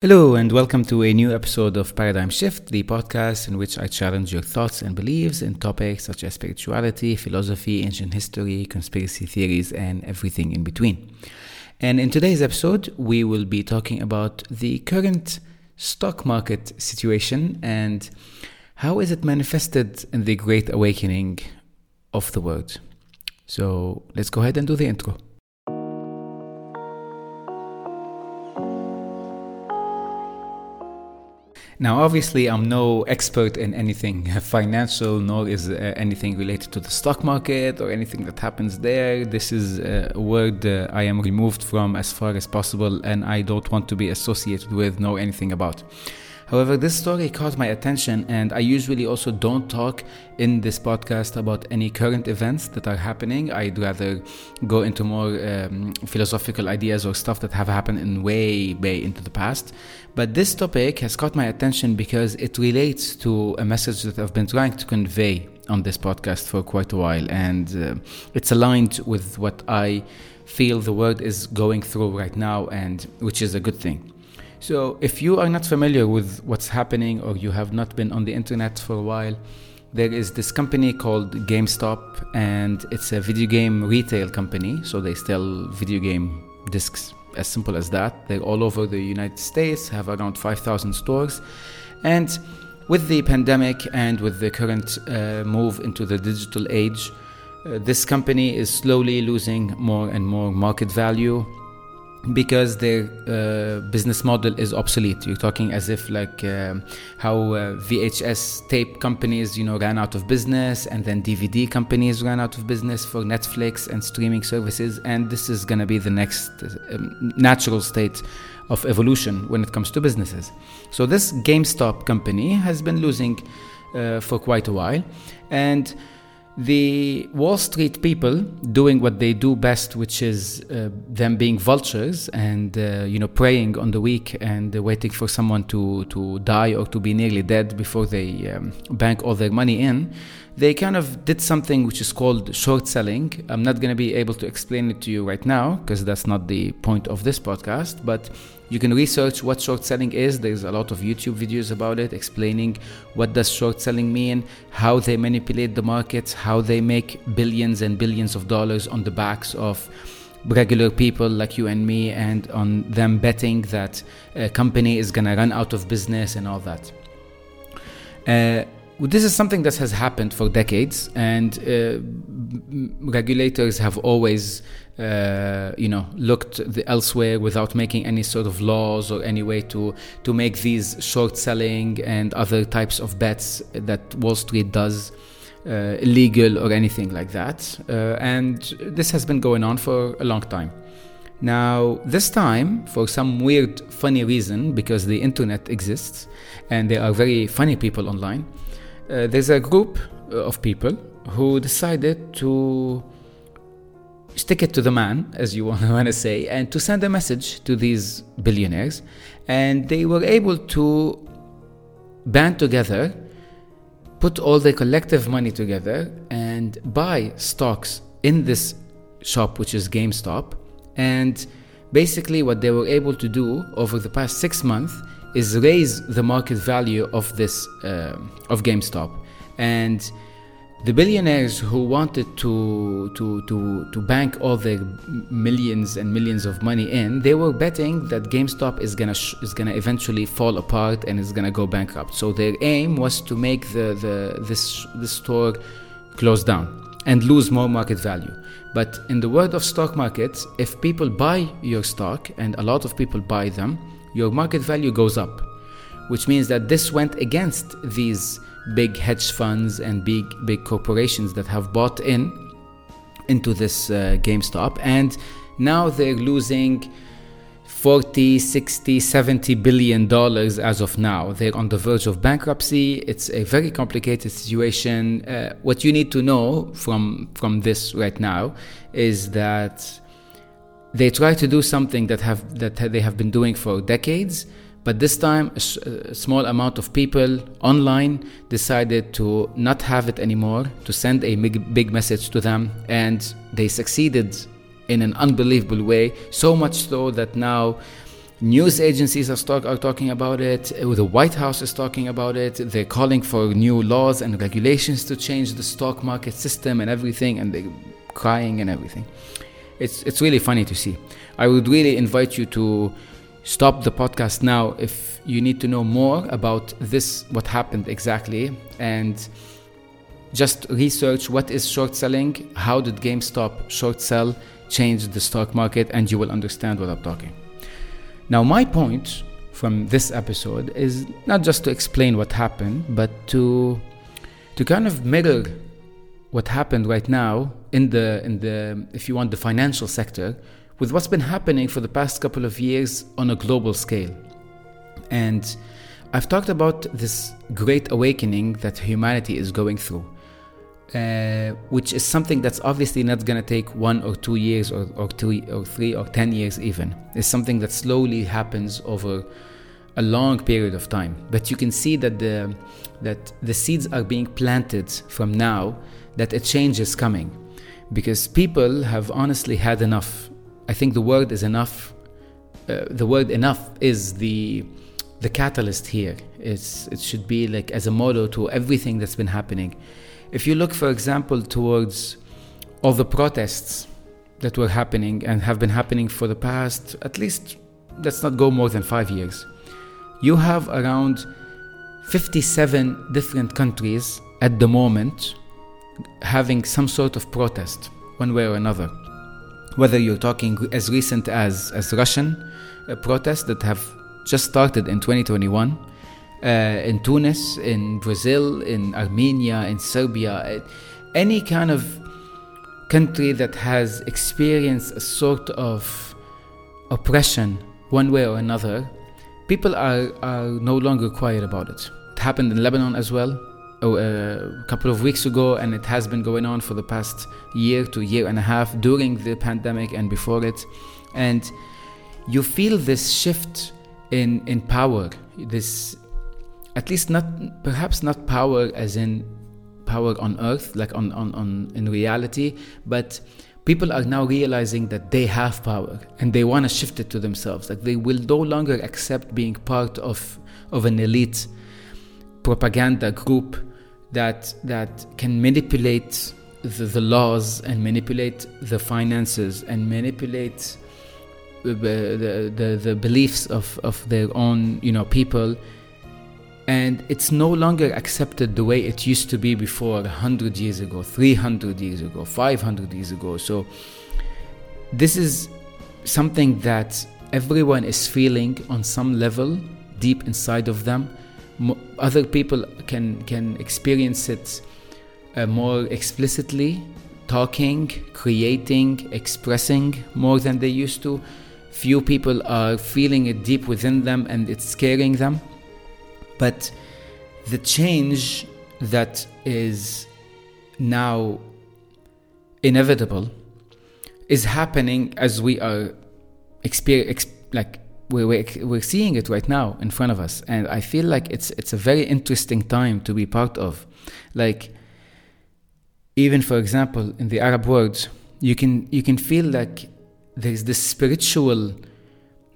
Hello, and welcome to a new episode of Paradigm Shift, the podcast in which I challenge your thoughts and beliefs in topics such as spirituality, philosophy, ancient history, conspiracy theories, and everything in between. And in today's episode, we will be talking about the current stock market situation and how is it manifested in the great awakening of the world. So let's go ahead and do the intro. Now, obviously, I'm no expert in anything financial, nor is uh, anything related to the stock market or anything that happens there. This is uh, a word I am removed from as far as possible, and I don't want to be associated with, nor anything about. However, this story caught my attention, and I usually also don't talk in this podcast about any current events that are happening. I'd rather go into more um, philosophical ideas or stuff that have happened in way, way into the past. But this topic has caught my attention because it relates to a message that I've been trying to convey on this podcast for quite a while, and uh, it's aligned with what I feel the world is going through right now, and which is a good thing. So, if you are not familiar with what's happening or you have not been on the internet for a while, there is this company called GameStop, and it's a video game retail company. So, they sell video game discs, as simple as that. They're all over the United States, have around 5,000 stores. And with the pandemic and with the current uh, move into the digital age, uh, this company is slowly losing more and more market value because their uh, business model is obsolete. You're talking as if like uh, how uh, VHS tape companies, you know, ran out of business, and then DVD companies ran out of business for Netflix and streaming services, and this is gonna be the next um, natural state of evolution when it comes to businesses. So this GameStop company has been losing uh, for quite a while, and the Wall Street people doing what they do best, which is uh, them being vultures and uh, you know preying on the weak and uh, waiting for someone to to die or to be nearly dead before they um, bank all their money in. They kind of did something which is called short selling. I'm not going to be able to explain it to you right now because that's not the point of this podcast, but you can research what short selling is. There's a lot of YouTube videos about it explaining what does short selling mean, how they manipulate the markets, how they make billions and billions of dollars on the backs of regular people like you and me and on them betting that a company is going to run out of business and all that. Uh, this is something that has happened for decades, and uh, regulators have always, uh, you know, looked elsewhere without making any sort of laws or any way to to make these short selling and other types of bets that Wall Street does. Uh, illegal or anything like that. Uh, and this has been going on for a long time. Now, this time, for some weird, funny reason, because the internet exists and there are very funny people online, uh, there's a group of people who decided to stick it to the man, as you want to say, and to send a message to these billionaires. And they were able to band together, put all their collective money together, and buy stocks in this shop, which is GameStop. And basically, what they were able to do over the past six months is raise the market value of this uh, of GameStop, and the billionaires who wanted to to to to bank all their millions and millions of money in, they were betting that GameStop is gonna sh- is gonna eventually fall apart and is gonna go bankrupt. So their aim was to make the the this this store close down and lose more market value. But in the world of stock markets, if people buy your stock and a lot of people buy them, your market value goes up, which means that this went against these big hedge funds and big big corporations that have bought in into this uh, GameStop. And now they're losing 40 60 70 billion dollars as of now. They're on the verge of bankruptcy. It's a very complicated situation. Uh, what you need to know from from this right now is that they try to do something that have that they have been doing for decades but this time a, small amount of people online decided to not have it anymore to send a big, big message to them and they succeeded in an unbelievable way so much so that now News agencies are, are talking about it. Uh, the White House is talking about it. They're calling for new laws and regulations to change the stock market system and everything, and they're crying and everything. It's, it's really funny to see. I would really invite you to stop the podcast now if you need to know more about this, what happened exactly, and just research what is short selling, how did GameStop short sell change the stock market, and you will understand what I'm talking. Now, my point from this episode is not just to explain what happened, but to to kind of mirror what happened right now in the in the if you want the financial sector with what's been happening for the past couple of years on a global scale. And I've talked about this great awakening that humanity is going through. Uh, which is something that's obviously not going to take one or two years or, or two or three or ten years even it's something that slowly happens over a long period of time but you can see that the that the seeds are being planted from now that a change is coming because people have honestly had enough. I think the word is enough uh, the word enough is the the catalyst here. It's it should be like as a motto to everything that's been happening. If you look, for example, towards all the protests that were happening and have been happening for the past, at least, let's not go more than five years, you have around 57 different countries at the moment having some sort of protest, one way or another. Whether you're talking as recent as, as Russian uh, protests that have just started in 2021, uh, in Tunis, in Brazil, in Armenia, in Serbia, any kind of country that has experienced a sort of oppression one way or another, people are, are no longer quiet about it. It happened in Lebanon as well. Oh, uh, a couple of weeks ago, and it has been going on for the past year to year and a half during the pandemic and before it. And you feel this shift in, in power, this at least not perhaps not power as in power on earth like on, on, on in reality but people are now realizing that they have power and they want to shift it to themselves like they will no longer accept being part of of an elite propaganda group that that can manipulate the, the laws and manipulate the finances and manipulate uh, the, the, the, the beliefs of, of their own you know people. And it's no longer accepted the way it used to be before 100 years ago 300 years ago 500 years ago. So this is something that everyone is feeling on some level deep inside of them other people can can experience it uh, more explicitly talking creating expressing more than they used to. Few people are feeling it deep within them and it's scaring them. But the change that is now inevitable is happening as we are experience like we're, we're seeing it right now in front of us. And i feel like it's it's a very interesting time to be part of. Like even for example in the arab world you can you can feel like there's this spiritual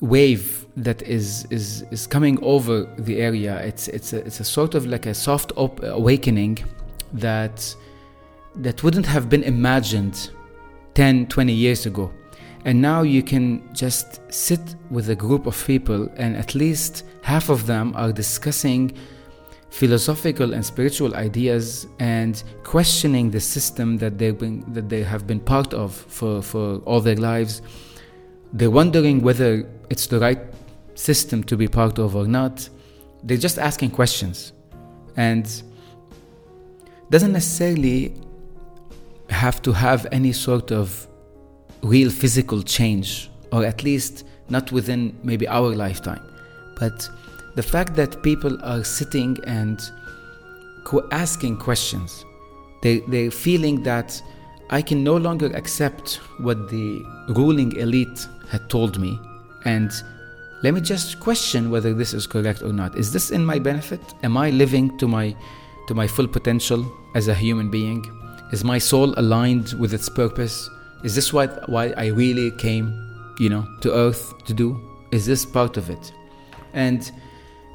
wave that is is is coming over the area. It's it's a, it's a sort of like a soft op- awakening that that wouldn't have been imagined 10 20 years ago and now you can just sit with a group of people and at least half of them are discussing philosophical and spiritual ideas and questioning the system that they've been that they have been part of for, for all their lives they're wondering whether it's the right system to be part of or not. They're just asking questions. And doesn't necessarily have to have any sort of real physical change, or at least not within maybe our lifetime. But the fact that people are sitting and asking questions, they, they're feeling that I can no longer accept what the ruling elite had told me. And let me just question whether this is correct or not. Is this in my benefit? Am i living to my to my full potential as a human being? Is my soul aligned with its purpose is this what why i really came you know to earth to do is this part of it? And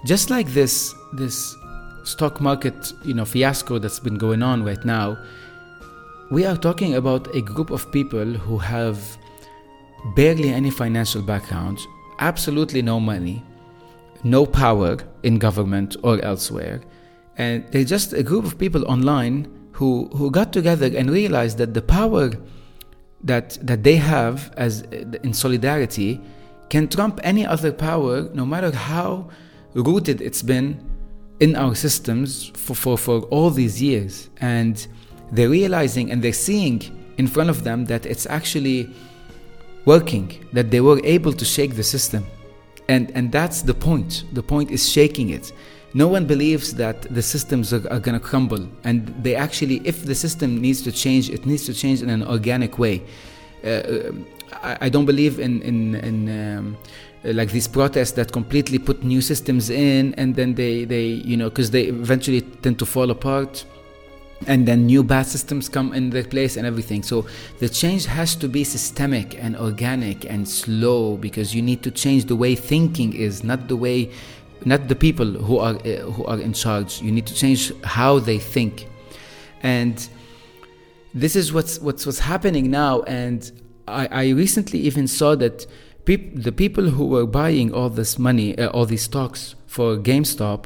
just like this, this stock market, you know, fiasco that's been going on right now, we are talking about a group of people who have barely any financial background, absolutely no money, no power in government or elsewhere, and they're just a group of people online who who got together and realized that the power that that they have as in solidarity can trump any other power, no matter how rooted it's been in our systems for, for, for all these years. And they're realizing and they're seeing in front of them that it's actually working, that they were able to shake the system. And, and that's the point. The point is shaking it. No one believes that the systems are, are going to crumble. And they actually, if the system needs to change, it needs to change in an organic way. Uh, I, I, don't believe in, in, in um, like these protests that completely put new systems in and then they, they you know, because they eventually tend to fall apart and then new bad systems come in their place and everything so the change has to be systemic and organic and slow because you need to change the way thinking is not the way not the people who are uh, who are in charge. You need to change how they think. And this is what's what's what's happening now. And i i recently even saw that peop- the people who were buying all this money uh, all these stocks for GameStop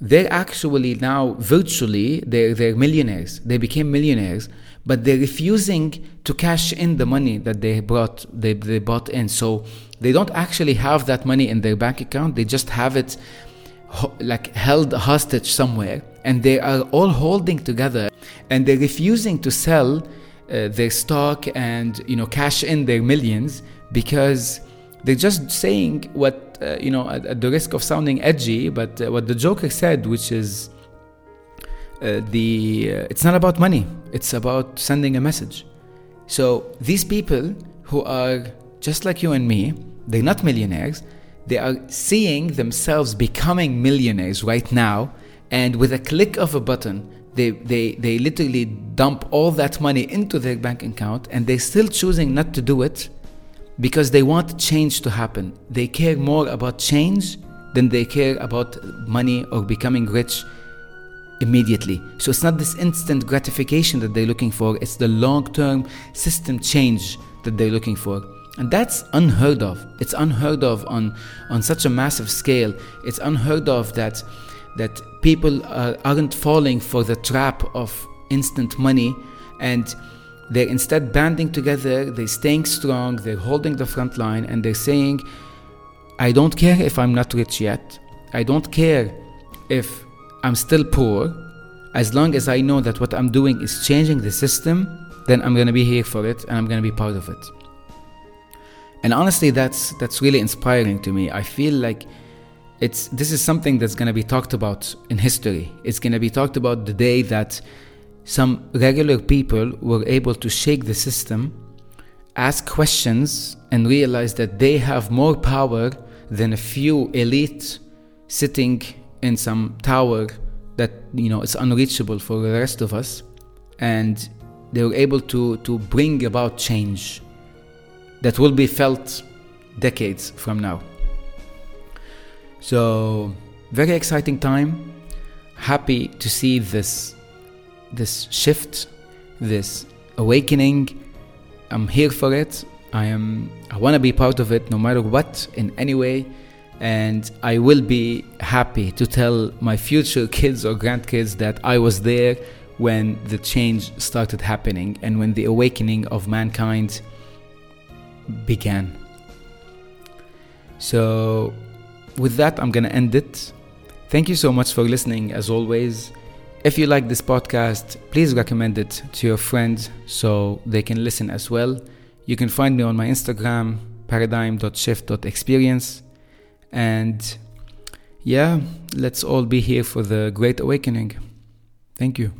they're actually now virtually they're, they're millionaires. They became millionaires but they're refusing to cash in the money that they brought they, they bought in. So they don't actually have that money in their bank account. They just have it like held hostage somewhere. And they are all holding together. And they're refusing to sell uh, their stock and you know cash in their millions because they're just saying what uh, you know, at, at, the risk of sounding edgy, but uh, what the Joker said, which is uh, the uh, it's not about money; it's about sending a message. So these people who are just like you and me, they're not millionaires. They are seeing themselves becoming millionaires right now, and with a click of a button, they, they, they literally dump all that money into their bank account and they're still choosing not to do it because they want change to happen. They care more about change than they care about money or becoming rich immediately. So it's not this instant gratification that they're looking for, it's the long term system change that they're looking for. And that's unheard of. It's unheard of on, on such a massive scale. It's unheard of that, that people are, aren't falling for the trap of instant money and they're instead banding together, they're staying strong, they're holding the front line, and they're saying, I don't care if I'm not rich yet. I don't care if I'm still poor. As long as I know that what I'm doing is changing the system, then I'm gonna be here for it and I'm gonna be part of it. And honestly, that's that's really inspiring to me. I feel like it's this is something that's gonna be talked about in history. It's gonna be talked about the day that some regular people were able to shake the system, ask questions, and realize that they have more power than a few elite sitting in some tower that you know is unreachable for the rest of us and they were able to to bring about change that will be felt decades from now so very exciting time happy to see this this shift, this awakening. I'm here for it. I am I want to be part of it no matter what in any way and I will be happy to tell my future kids or grandkids that I was there when the change started happening and when the awakening of mankind began. So, with that, I'm to end it. Thank you so much for listening, as always. If you like this podcast, please recommend it to your friends so they can listen as well. You can find me on my Instagram, paradigm.shift.experience. And yeah, let's all be here for the great awakening. Thank you.